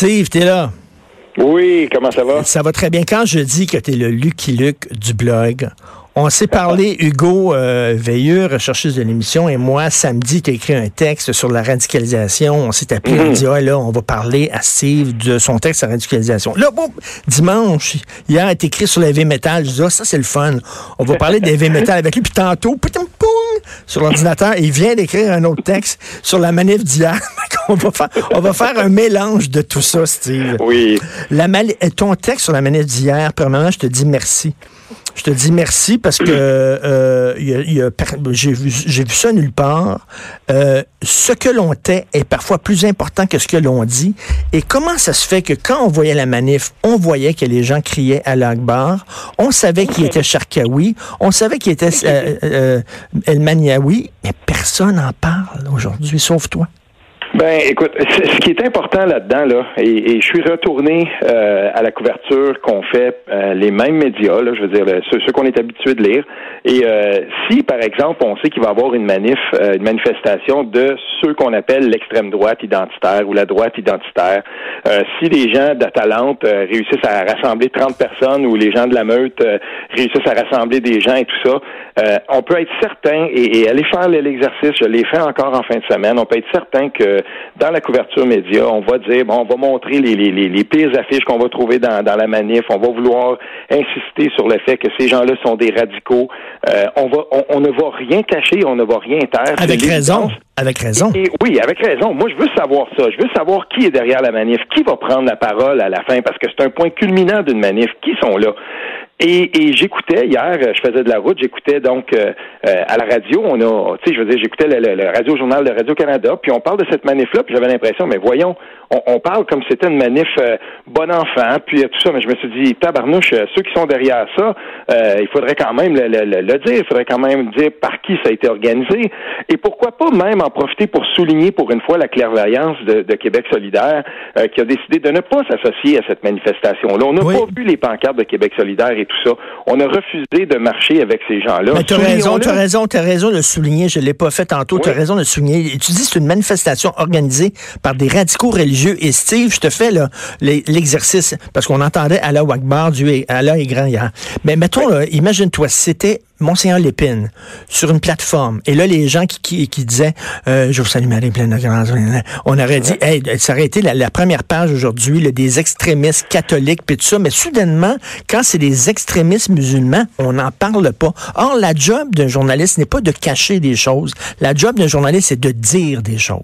Steve, t'es là? Oui, comment ça va? Ça va très bien. Quand je dis que t'es le Lucky Luke du blog, on s'est parlé, Hugo euh, Veilleux, recherchiste de l'émission, et moi, samedi, tu as écrit un texte sur la radicalisation. On s'est appelé, on Mhm. dit, ah, là, on va parler à Steve de son texte sur la radicalisation. Là, bon, dimanche, hier, est écrit sur l'heavy metal. Je dis, ah, ça, c'est le fun. On va parler d'heavy metal avec lui. Puis tantôt, putain, poum, sur l'ordinateur, il vient d'écrire un autre texte sur la manif d'hier. On, va faire, on va faire un mélange de tout ça, Steve. Oui. La mali- ton texte sur la manif d'hier, premièrement, je te dis merci. Je te dis merci parce que euh, il y a- il y a per- j'ai vu, ça nulle part. Euh, ce que l'on tait est parfois plus important que ce que l'on dit. Et comment ça se fait que quand on voyait la manif, on voyait que les gens criaient à l'Akbar, on savait qui était Sharkawi, on savait qui était euh, El Maniawi, mais personne n'en parle aujourd'hui, sauf toi. Ben, écoute, ce qui est important là-dedans, là, et, et je suis retourné euh, à la couverture qu'ont fait euh, les mêmes médias, là, je veux dire, le- ceux, ceux qu'on est habitué de lire. Et euh, si, par exemple, on sait qu'il va y avoir une manif, euh, une manifestation de ceux qu'on appelle l'extrême droite identitaire ou la droite identitaire, euh, si les gens d'Atalante euh, réussissent à rassembler 30 personnes ou les gens de la meute réussissent à rassembler des gens et tout ça, euh, on peut être certain, et, et aller faire l'exercice, je l'ai fait encore en fin de semaine, on peut être certain que dans la couverture média, on va dire, bon, on va montrer les, les, les, les pires affiches qu'on va trouver dans, dans la manif, on va vouloir insister sur le fait que ces gens-là sont des radicaux, euh, on, va, on, on ne va rien cacher, on ne va rien taire. Avec raison. Avec raison. Et oui, avec raison. Moi, je veux savoir ça. Je veux savoir qui est derrière la manif, qui va prendre la parole à la fin, parce que c'est un point culminant d'une manif. Qui sont là? Et, j'écoutais hier, euh, je faisais de la route, j'écoutais donc euh, euh, à la radio, on a, tu sais, je veux dire, j'écoutais le, radio journal de Radio Canada, puis on parle de cette manif-là, puis j'avais l'impression, mais voyons, on, parle comme c'était une manif bon enfant, puis tout ça, mais je me suis dit, tabarnouche, ceux qui sont derrière ça, il faudrait quand même le- le dire, il faudrait quand même dire par qui ça a été organisé, et pourquoi pas même en profiter pour souligner pour une fois la clairvoyance de, de Québec solidaire, euh, qui a décidé de ne pas s'associer à cette manifestation-là. On n'a Oui. pas vu les pancartes de Québec solidaire et tout ça. On a refusé de marcher avec ces gens-là. Mais tu as raison, tu as raison, tu as raison de le souligner. Je l'ai pas fait tantôt. Tu as Oui. raison de souligner. Tu dis c'est une manifestation organisée par des radicaux religieux. Et Steve, je te fais l'exercice parce qu'on entendait Allah Akbar, Dieu est, Allah est grand hier. Mais mettons, là, imagine-toi, si c'était Monseigneur Lépine sur une plateforme. Et là, les gens qui, qui, qui disaient euh, Je vous salue Marie pleine de grâce. On aurait dit hey, ça aurait été la, la première page aujourd'hui des extrémistes catholiques puis tout ça. Mais soudainement, quand c'est des extrémistes musulmans, on n'en parle pas. Or, la job d'un journaliste n'est pas de cacher des choses. La job d'un journaliste, c'est de dire des choses.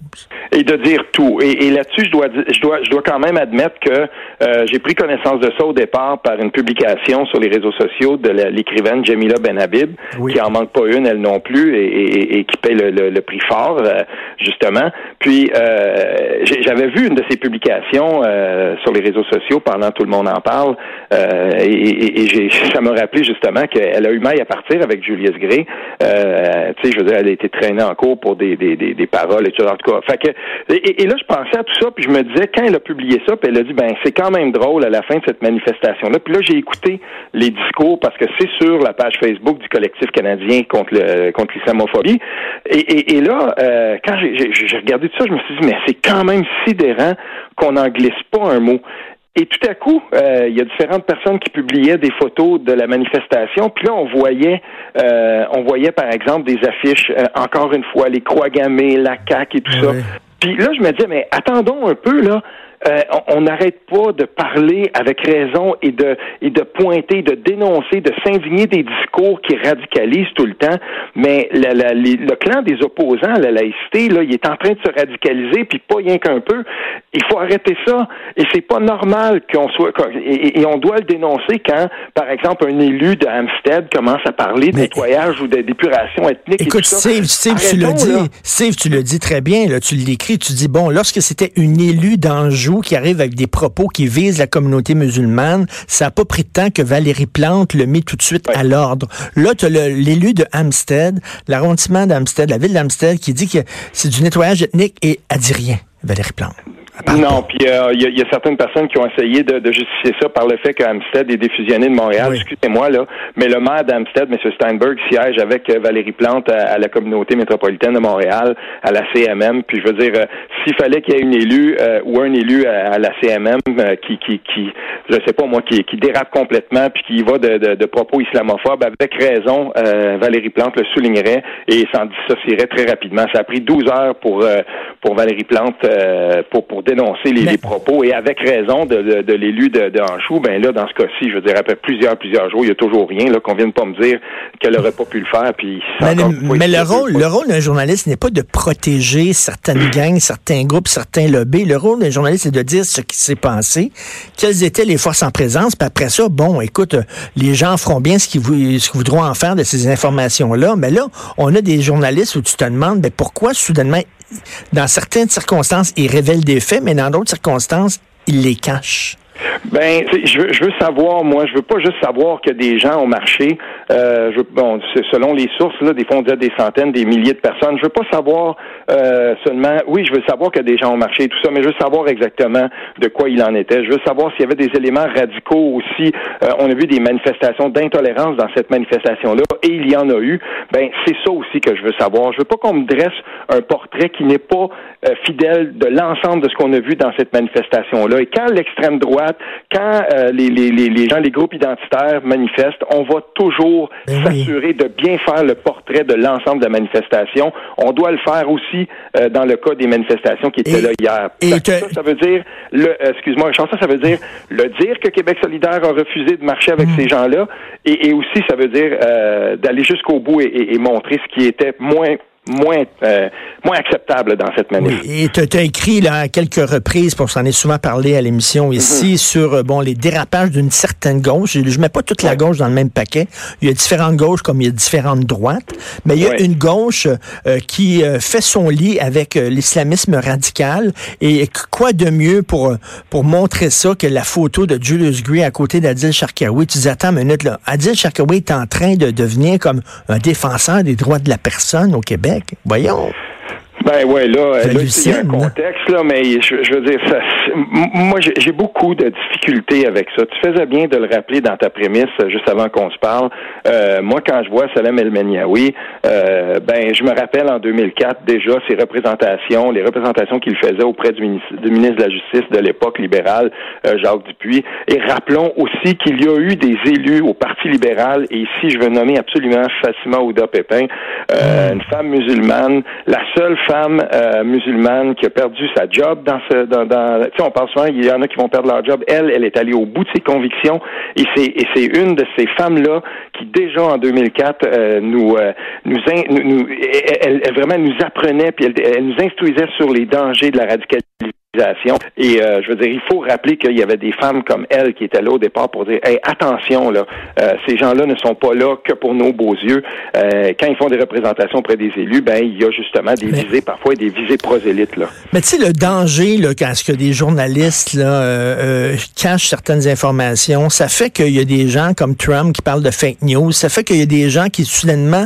Et de dire tout. Et, et là-dessus, je dois, je dois, je dois quand même admettre que euh, j'ai pris connaissance de ça au départ par une publication sur les réseaux sociaux de l'écrivaine Jamila Benhabib, Oui. qui en manque pas une, elle non plus, et, et- et qui paye le, le- le prix fort, euh, justement. Puis, euh, j'avais vu une de ses publications euh, sur les réseaux sociaux pendant tout le monde en parle, euh, et, et- et j'ai, ça m'a rappelé justement qu'elle a eu maille à partir avec Julius Gray. Euh, tu sais, je veux dire, elle a été traînée en cours pour des, des, des, des paroles et tout. En tout cas, fait que, et, et là, je pensais à tout ça, puis je me disais, quand elle a publié ça, puis elle a dit, ben, c'est quand même drôle à la fin de cette manifestation-là. Puis là, j'ai écouté les discours parce que c'est sur la page Facebook du collectif canadien contre le contre l'islamophobie. Et, et, et là, euh, quand j'ai, regardé tout ça, je me suis dit, mais c'est quand même sidérant qu'on n'en glisse pas un mot. Et tout à coup, euh, il y a différentes personnes qui publiaient des photos de la manifestation. Puis là, on voyait, euh, on voyait par exemple des affiches, euh, encore une fois, les croix gammées, la CAQ et tout ça. Puis là, je me disais, mais attendons un peu là. Euh, on- n'arrête pas de parler avec raison et de et de pointer, de dénoncer, de s'indigner des discours qui radicalisent tout le temps. Mais la- la- le clan des opposants à la laïcité, là, il est en train de se radicaliser, puis pas rien qu'un peu. Il faut arrêter ça. Et c'est pas normal qu'on soit et, et on doit le dénoncer quand, par exemple, un élu de Hampstead commence à parler de Mais- nettoyage ou de d'épuration ethnique. et Écoute, ça. Steve, Steve, tu le dis. Steve, tu le dis très bien, là, tu l'écris, tu dis, bon, lorsque c'était une élue d'Anjou qui arrive avec des propos qui visent la communauté musulmane, ça n'a pas pris de temps que Valérie Plante le mit tout de suite à l'ordre. Là, tu as l'élu de Hampstead, l'arrondissement d'Hampstead, la ville d'Hampstead, qui dit que c'est du nettoyage ethnique et elle dit rien, Valérie Plante. Non, puis euh, il y, a certaines personnes qui ont essayé de, justifier ça par le fait qu'Amstead est défusionné de Montréal. Excusez-moi, là, mais le maire d'Amstead, M. Steinberg, siège avec euh, Valérie Plante à, la communauté métropolitaine de Montréal, à la CMM. Puis je veux dire, euh, s'il fallait qu'il y ait une élue ou un élu à, la CMM qui, qui, qui, je sais pas moi, qui, qui dérape complètement puis qui va de, de, propos islamophobes, avec raison, Valérie Plante le soulignerait et s'en dissocierait très rapidement. Ça a pris 12 heures pour pour Valérie Plante pour pour dénoncer les, propos et avec raison de, de, l'élu de, de Anjou, ben là, dans ce cas-ci, je veux dire, après plusieurs, plusieurs jours, il y a toujours rien, là, qu'on vienne pas me dire qu'elle aurait pas pu le faire, puis... Mais, mais le, rôle, le rôle d'un journaliste n'est pas de protéger certaines gangs, certains groupes, certains lobbies. Le rôle d'un journaliste, c'est de dire ce qui s'est passé, quelles étaient les forces en présence, puis après ça, bon, écoute, les gens feront bien ce qu'ils voudront en faire de ces informations-là, mais là, on a des journalistes où tu te demandes, ben, pourquoi soudainement dans certaines circonstances, il révèle des faits, mais dans d'autres circonstances, il les cache. Ben, je veux, je veux savoir, moi, je veux pas juste savoir que des gens ont marché. Euh, je, bon, selon les sources, là, des fois on des centaines, des milliers de personnes. Je veux pas savoir euh, seulement. Oui, je veux savoir que des gens ont marché et tout ça, mais je veux savoir exactement de quoi il en était. Je veux savoir s'il y avait des éléments radicaux aussi. Euh, on a vu des manifestations d'intolérance dans cette manifestation-là, et il y en a eu. Ben, c'est ça aussi que je veux savoir. Je veux pas qu'on me dresse un portrait qui n'est pas euh, fidèle de l'ensemble de ce qu'on a vu dans cette manifestation-là. Et quand l'extrême droite quand euh, les, les, les, gens, les groupes identitaires manifestent, on va toujours ben s'assurer de bien faire le portrait de l'ensemble de la manifestation. On doit le faire aussi euh, dans le cas des manifestations qui étaient là hier. Et ça, ça veut dire, le, euh, excuse-moi, ça, ça veut dire le dire que Québec solidaire a refusé de marcher avec mm. ces gens-là, et, et, aussi ça veut dire d'aller jusqu'au bout et, et montrer ce qui était moins moins euh, moins acceptable dans cette manif. Oui, et tu as écrit là à quelques reprises, pour s'en est souvent parlé à l'émission ici, mhm. sur euh, bon les dérapages d'une certaine gauche. Je, je mets pas toute la gauche dans le même paquet. Il y a différentes gauches comme il y a différentes droites, mais il y a une gauche euh, qui fait son lit avec l'islamisme radical. Et quoi de mieux pour pour montrer ça que la photo de Julius Gray à côté d'Adil Sharkawi? Tu dis attends une minute là, Adil Sharkawi est en train de devenir comme un défenseur des droits de la personne au Québec. Voyons. Ben ouais, là, là il y a un contexte, là, mais je, veux dire, ça, moi, j'ai beaucoup de difficultés avec ça. Tu faisais bien de le rappeler dans ta prémisse, juste avant qu'on se parle. Euh, moi, quand je vois Salem El Meniaoui, euh, ben, je me rappelle en 2004 déjà ses représentations, les représentations qu'il faisait auprès du ministre, du ministre de la Justice de l'époque libérale, euh, Jacques Dupuis. Et rappelons aussi qu'il y a eu des élus au Parti libéral, et ici, je veux nommer absolument Fatima Ouda Pépin, euh, une femme musulmane, la seule femme euh, musulmane qui a perdu sa job dans ce dans, dans tu sais on parle souvent il y en a qui vont perdre leur job. Elle elle est allée au bout de ses convictions et c'est et c'est une de ces femmes là qui déjà en 2004 euh, nous euh, nous, nous, elle, elle, vraiment nous apprenait puis elle, elle nous instruisait sur les dangers de la radicalisation et euh, je veux dire, il faut rappeler qu'il y avait des femmes comme elle qui étaient là au départ pour dire hey, attention, là, euh, ces gens-là ne sont pas là que pour nos beaux yeux. Euh, quand ils font des représentations auprès des élus, ben il y a justement des visées, parfois des visées prosélytes. Là. Mais tu sais, le danger là, quand ce que des journalistes là, cachent certaines informations, ça fait qu'il y a des gens comme Trump qui parlent de fake news, ça fait qu'il y a des gens qui soudainement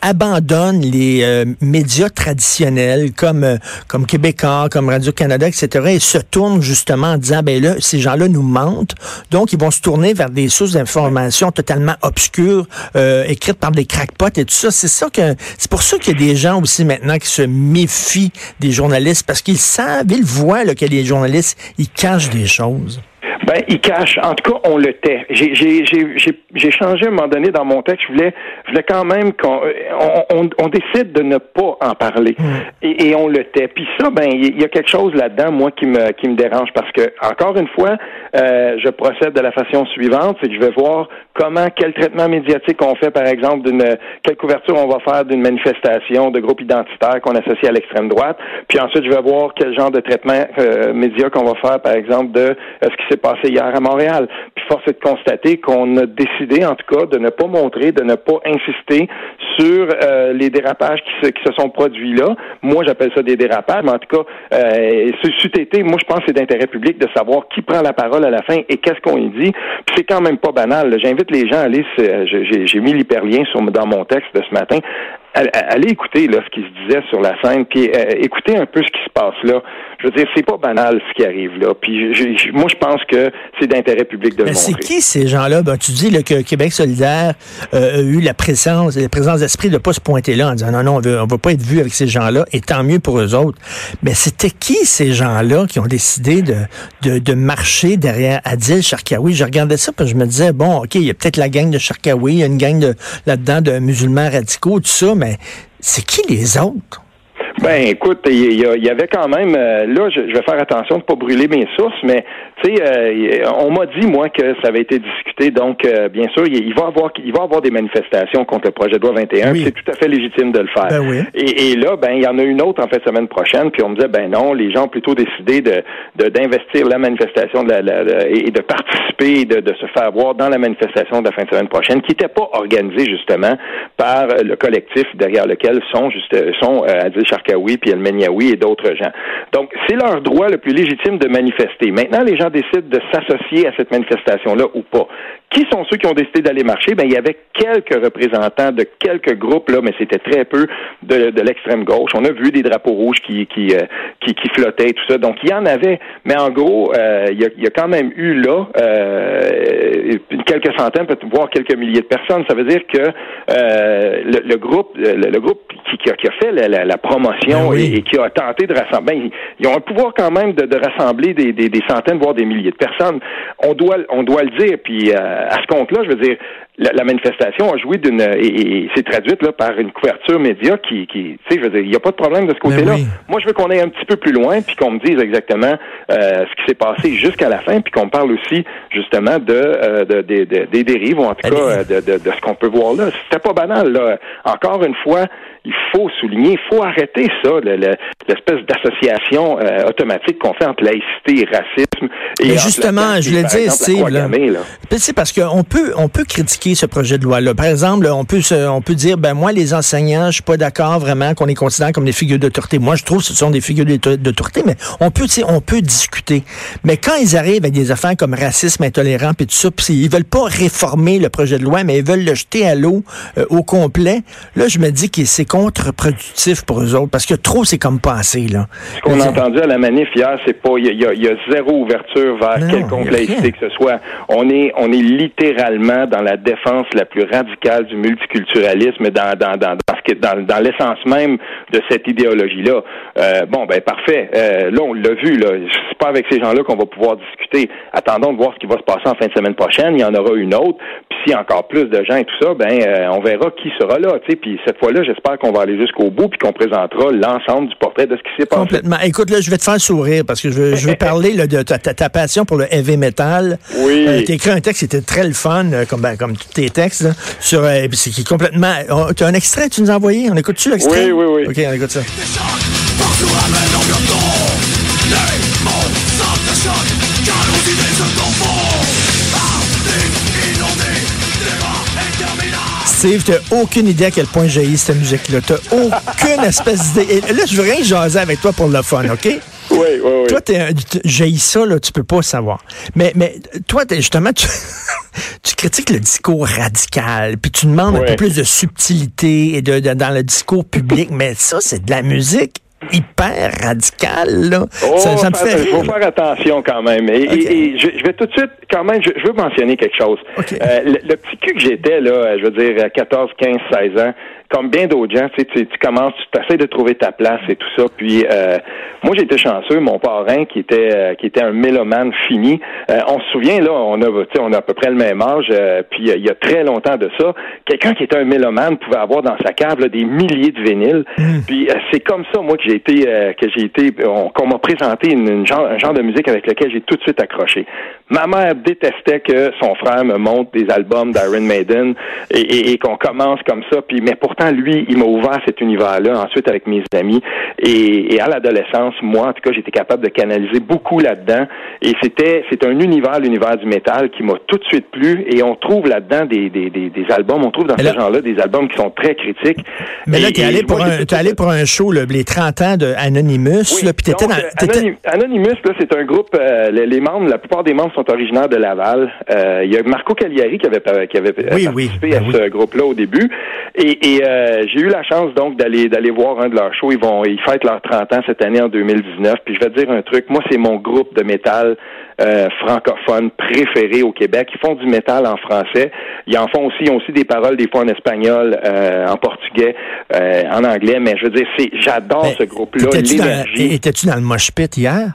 abandonnent les médias traditionnels comme, comme Québécois, comme Radio-Canada, etc et se tournent justement en disant, ben là, ces gens-là nous mentent. Donc, ils vont se tourner vers des sources d'informations totalement obscures, euh, écrites par des crackpots et tout ça. C'est que, c'est pour ça qu'il y a des gens aussi maintenant qui se méfient des journalistes parce qu'ils savent, ils voient là, a des journalistes, ils cachent des choses. Ben, il cache. En tout cas, on le tait. J'ai changé à un moment donné dans mon texte. Je voulais, je voulais quand même qu'on on, on, décide de ne pas en parler. Hmm. Et, et, on le tait. Puis ça, ben, il y a quelque chose là-dedans, moi, qui me, qui me dérange. Parce que, encore une fois, euh, je procède de la façon suivante. C'est que je vais voir comment, quel traitement médiatique on fait, par exemple, d'une, quelle couverture on va faire d'une manifestation de groupe identitaire qu'on associe à l'extrême droite. Puis ensuite, je vais voir quel genre de traitement euh, média qu'on va faire, par exemple, de euh, ce qui s'est passé hier à Montréal. Puis force est de constater qu'on a décidé, en tout cas, de ne pas montrer, de ne pas insister sur euh, les dérapages qui se, qui se sont produits là. Moi, j'appelle ça des dérapages, mais en tout cas, euh, ce été, moi, je pense que c'est d'intérêt public de savoir qui prend la parole à la fin et qu'est-ce qu'on y dit? C'est quand même pas banal. J'invite les gens à aller, j'ai mis l'hyperlien dans mon texte de ce matin, allez écouter là ce qui se disait sur la scène, puis euh, écoutez un peu ce qui se passe là. Je veux dire, c'est pas banal ce qui arrive là. Puis moi, je pense que c'est d'intérêt public de le montrer. C'est qui ces gens-là? Ben, Tu dis que Québec solidaire euh, a eu la présence, la présence d'esprit de pas se pointer là en disant non, non, on veut, on veut pas être vu avec ces gens-là, et tant mieux pour eux autres. Mais c'était qui ces gens-là qui ont décidé de, de, de marcher derrière Adil Sharkawi? Je regardais ça, puis je me disais bon, ok, il y a peut-être la gang de Sharkawi, il y a une gang de là-dedans de musulmans radicaux, tout ça, mais c'est qui les autres? Ben, écoute, il y, avait quand même. Euh, là, je, vais faire attention de pas brûler mes sources, mais tu sais, euh, on m'a dit moi que ça avait été discuté. Donc, euh, bien sûr, il, va avoir, il va avoir des manifestations contre le projet de loi 21. C'est tout à fait légitime de le faire. Ben et, là, ben, il y en a une autre en fait semaine prochaine. Puis on me disait, ben non, les gens ont plutôt décidé de d'investir la manifestation de la, et de participer, de, de se faire voir dans la manifestation de la fin de semaine prochaine, qui n'était pas organisée justement par le collectif derrière lequel sont juste sont Adil Puis et d'autres gens. Donc, c'est leur droit le plus légitime de manifester. Maintenant, les gens décident de s'associer à cette manifestation-là ou pas. Qui sont ceux qui ont décidé d'aller marcher? Ben, il y avait quelques représentants de quelques groupes, là, mais c'était très peu de, de l'extrême gauche. On a vu des drapeaux rouges qui, qui, euh, qui, qui, flottaient, tout ça. Donc, il y en avait. Mais en gros, euh, il, y a, il, y a, quand même eu là euh, quelques centaines, peut-être voire quelques milliers de personnes. Ça veut dire que euh, le, groupe, le, groupe qui, qui, a, qui, a, fait la, la, promotion ben et, qui a tenté de rassembler, ben, ils, ont un pouvoir quand même de, de rassembler des, des, des, centaines, voire des milliers de personnes. On doit, on doit le dire. Puis à ce compte-là, je veux dire, la, manifestation a joué d'une et, et s'est traduite là par une couverture média qui, qui tu sais, je veux dire, il n'y a pas de problème de ce côté-là. Ben Moi, je veux qu'on aille un petit peu plus loin, puis qu'on me dise exactement euh, ce qui s'est passé jusqu'à la fin, puis qu'on parle aussi justement de, euh, de, des dérives ou en tout cas euh, de, de, de, ce qu'on peut voir là. C'était pas banal. Là. Encore une fois, il faut souligner, il faut arrêter ça, l'espèce d'association euh, automatique qu'on fait entre laïcité et racisme. Et Mais justement, je le dis, Steve, c'est parce qu'on peut, on peut critiquer ce projet de loi-là? Par exemple, on peut, on peut dire, ben moi, les enseignants, je suis pas d'accord vraiment qu'on les considère comme des figures d'autorité. Moi, je trouve que ce sont des figures d'autorité, mais on peut, on peut discuter. Mais quand ils arrivent avec des affaires comme racisme, intolérant, et tout ça, pis ils veulent pas réformer le projet de loi, mais ils veulent le jeter à l'eau euh, au complet. Là, je me dis que c'est contre-productif pour eux autres, parce que trop, c'est comme passé, là. Ce qu'on a entendu à la manif hier, c'est pas, il y, a, zéro ouverture vers quelconque laïcité que ce soit. On est, on est littéralement dans la défense la plus radicale du multiculturalisme, dans, dans, dans, dans, dans l'essence même de cette idéologie-là. Euh, bon, ben parfait. Euh, là, on l'a vu. Là, c'est pas avec ces gens-là qu'on va pouvoir discuter. Attendons de voir ce qui va se passer en fin de semaine prochaine. Il y en aura une autre. Puis s'il y a encore plus de gens et tout ça, ben euh, on verra qui sera là. Puis cette fois-là, j'espère qu'on va aller jusqu'au bout puis qu'on présentera l'ensemble du portrait de ce qui s'est passé. Complètement. Écoute, là, je vais te faire sourire parce que je veux, je veux parler là, de ta, ta, passion pour le heavy metal. Oui. Euh, tu écrit un texte qui était très le fun, comme, ben, comme tous tes textes, là, sur, euh, c'est qui complètement. Tu as un extrait, tu nous as envoyé? On écoute-tu l'extrait? Oui, oui, oui. OK, on écoute ça. Steve, t'as aucune idée à quel point j'ai cette musique-là. T'as aucune espèce d'idée. là, je veux rien jaser avec toi pour le fun, OK? Oui, oui, oui. Toi, j'ai ça, là, tu peux pas savoir. Mais, mais toi, justement, tu, tu critiques le discours radical, puis tu demandes un peu plus de subtilité et de, dans le discours public, mais ça, c'est de la musique hyper radicale. Là. Oh, ça, me fait... Il faut faire attention quand même. Et, je, vais tout de suite, quand même, je, veux mentionner quelque chose. Euh, le, petit cul que j'étais, là, je veux dire, à 14, 15, 16 ans, comme bien d'autres gens, tu, sais, tu, commences, tu essaies de trouver ta place et tout ça. Puis euh, moi, j'étais chanceux. Mon parrain, qui était euh, qui était un mélomane fini, euh, on se souvient là, on a, on a à peu près le même âge. puis il y a très longtemps de ça, quelqu'un qui était un mélomane pouvait avoir dans sa cave des milliers de vinyles. Hmm. Puis c'est comme ça, moi, que j'ai été que j'ai été, qu'on m'a présenté une, genre, un genre de musique avec lequel j'ai tout de suite accroché. Ma mère détestait que son frère me montre des albums d'Iron Maiden et, et, qu'on commence comme ça. Puis mais pour lui, il m'a ouvert cet univers-là, ensuite avec mes amis. Et, à l'adolescence, moi, en tout cas, j'étais capable de canaliser beaucoup là-dedans. Et c'était, c'est un univers, l'univers du métal, qui m'a tout de suite plu. Et on trouve là-dedans des, des, des, albums, on trouve dans ces gens-là des albums qui sont très critiques. Mais là, tu es allé, pour un, es allé pour un show, les 30 ans de Anonymous. là, puis dans, euh, Anonymous, là, c'est un groupe, euh, les, membres, la plupart des membres sont originaires de Laval. Euh, il y a Marco Cagliari qui avait, qui avait participé à ben ce groupe-là au début. Et, et j'ai eu la chance donc d'aller d'aller voir un de leurs shows. Ils vont ils fêtent leurs 30 ans cette année en 2019. Puis je vais te dire un truc. Moi, c'est mon groupe de métal francophone préféré au Québec. Ils font du métal en français. Ils en font aussi. Ils ont aussi des paroles des fois en espagnol, en portugais, en anglais. Mais je veux dire, c'est j'adore ce groupe-là. Étais-tu dans, dans le mosh pit hier?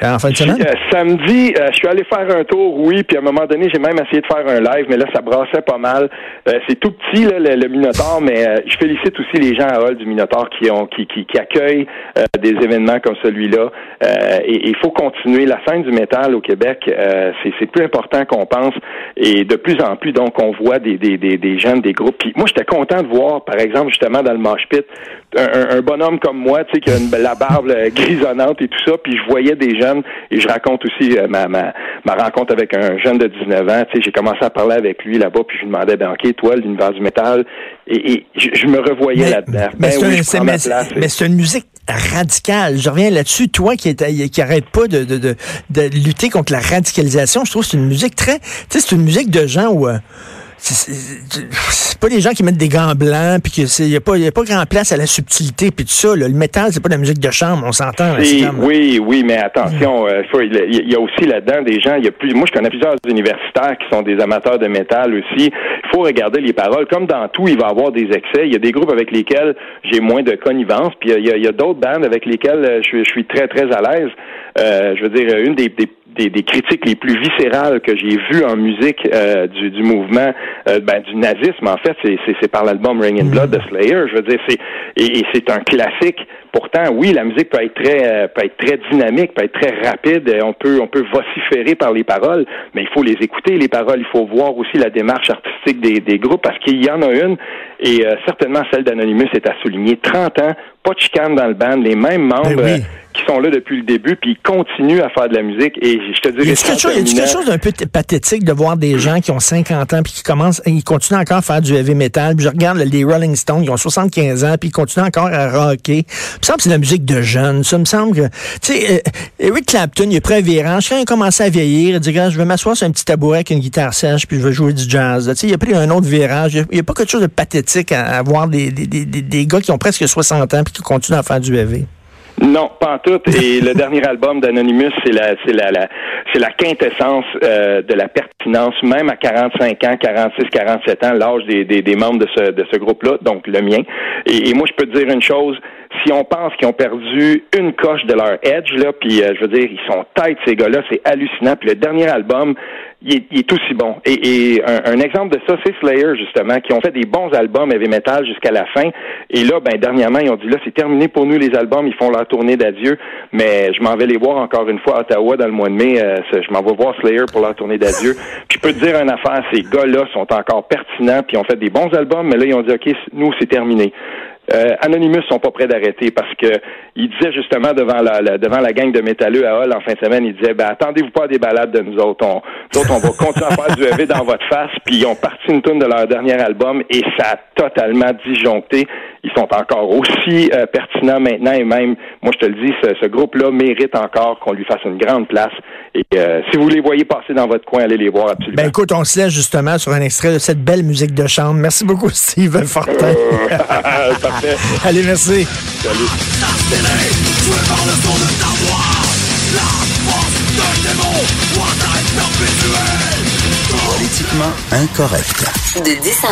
Semaine? Euh, samedi, euh, je suis allé faire un tour, oui, puis à un moment donné, j'ai même essayé de faire un live, mais là, ça brassait pas mal. Euh, c'est tout petit, là, le, Minotaur, mais je félicite aussi les gens à Hall du Minotaur qui ont qui, qui, qui accueillent des événements comme celui-là. et il faut continuer. La scène du métal au Québec, c'est plus important qu'on pense. Et de plus en plus, donc, on voit des, des, des, des jeunes, des groupes. Puis moi, j'étais content de voir, par exemple, justement, dans le mosh pit, un, un, bonhomme comme moi, tu sais, qui a une, la barbe grisonnante et tout ça, puis je voyais des jeunes et je raconte aussi euh, ma, ma, ma, rencontre avec un jeune de 19 ans. Tu sais, j'ai commencé à parler avec lui là-bas, puis je lui demandais, ben ok, toi, l'univers du métal, et, je, me revoyais là-dedans. Mais, c'est une musique radicale. Je reviens là-dessus. Toi qui, est, qui arrête pas de, de, de, de, lutter contre la radicalisation, je trouve que c'est une musique très... Tu sais, c'est une musique de gens où... Euh, c'est pas des gens qui mettent des gants blancs puis qu'il n'y a pas y a pas grand place à la subtilité puis tout ça le métal c'est pas de la musique de chambre on s'entend oui oui mais attention euh, il y, a aussi là-dedans des gens il y a plus moi je connais plusieurs universitaires qui sont des amateurs de métal aussi. Il faut regarder les paroles. Comme dans tout il va y avoir des excès. Il y a des groupes avec lesquels j'ai moins de connivence puis il y a, d'autres bandes avec lesquelles euh, je, suis très très à l'aise. Euh, je veux dire une des, des des, critiques les plus viscérales que j'ai vues en musique euh, du, du, mouvement euh, ben, du nazisme, en fait, c'est par l'album Ring in Blood de Slayer. Je veux dire, c'est et, c'est un classique. Pourtant, oui, la musique peut être très euh, peut être très dynamique, peut être très rapide. On peut on peut vociférer par les paroles, mais il faut les écouter les paroles. Il faut voir aussi la démarche artistique des, des groupes parce qu'il y en a une et certainement celle d'Anonymous est à souligner. 30 ans, pas de chicane dans le band, les mêmes ben membres qui sont là depuis le début, puis ils continuent à faire de la musique. Et je te dirais... Y a quelque, chose, quelque chose d'un peu pathétique de voir des gens qui ont 50 ans, puis qui commencent, ils continuent encore à faire du heavy metal? Puis je regarde les Rolling Stones, ils ont 75 ans, puis ils continuent encore à rocker. Me semble que c'est de la musique de jeunes. Ça me semble que... Tu sais, euh, Eric Clapton, il a pris un virage. Quand il a commencé à vieillir, il dit, je vais m'asseoir sur un petit tabouret avec une guitare sèche, puis je vais jouer du jazz. Tu sais, il a pris un autre virage. Il n'y a, pas quelque chose de pathétique à, voir des, des, des, des, gars qui ont presque 60 ans, puis qui continuent à faire du heavy. Non, pas en tout. Et le dernier album d'Anonymous, c'est la, c'est la, la c'est la quintessence euh, de la pertinence, même à 45 ans, 46, 47 ans, l'âge des, des, des, membres de ce, de ce groupe-là, donc le mien. Et, moi, je peux te dire une chose. Si on pense qu'ils ont perdu une coche de leur edge, là, puis euh, je veux dire, ils sont têtes, ces gars-là, c'est hallucinant. Puis le dernier album, il est, aussi bon. Et, un, exemple de ça, c'est Slayer, justement, qui ont fait des bons albums heavy metal jusqu'à la fin. Et là, ben, dernièrement, ils ont dit, là, c'est terminé pour nous, les albums, ils font leur tournée d'adieu. Mais je m'en vais les voir encore une fois à Ottawa dans le mois de mai. Euh, je m'en vais voir Slayer pour leur tournée d'adieu. Puis je peux te dire une affaire, ces gars-là sont encore pertinents, puis ont fait des bons albums, mais là, ils ont dit, OK, nous, c'est terminé. Euh, Anonymous sont pas prêts d'arrêter parce que il disait justement devant la, devant la gang de métalleux à Hall en fin de semaine, il disait ben attendez-vous pas à des balades de nous autres. On, nous autres, on va continuer à faire du EV dans votre face. Puis ils ont parti une tune de leur dernier album et ça a totalement disjoncté. Ils sont encore aussi euh, pertinents maintenant et même, moi je te le dis, ce, groupe-là mérite encore qu'on lui fasse une grande place. Et euh, si vous les voyez passer dans votre coin, allez les voir absolument. Ben écoute, on se laisse justement sur un extrait de cette belle musique de chambre. Merci beaucoup, Steve Fortin. Allez, merci. Salut. Politiquement incorrect. De 10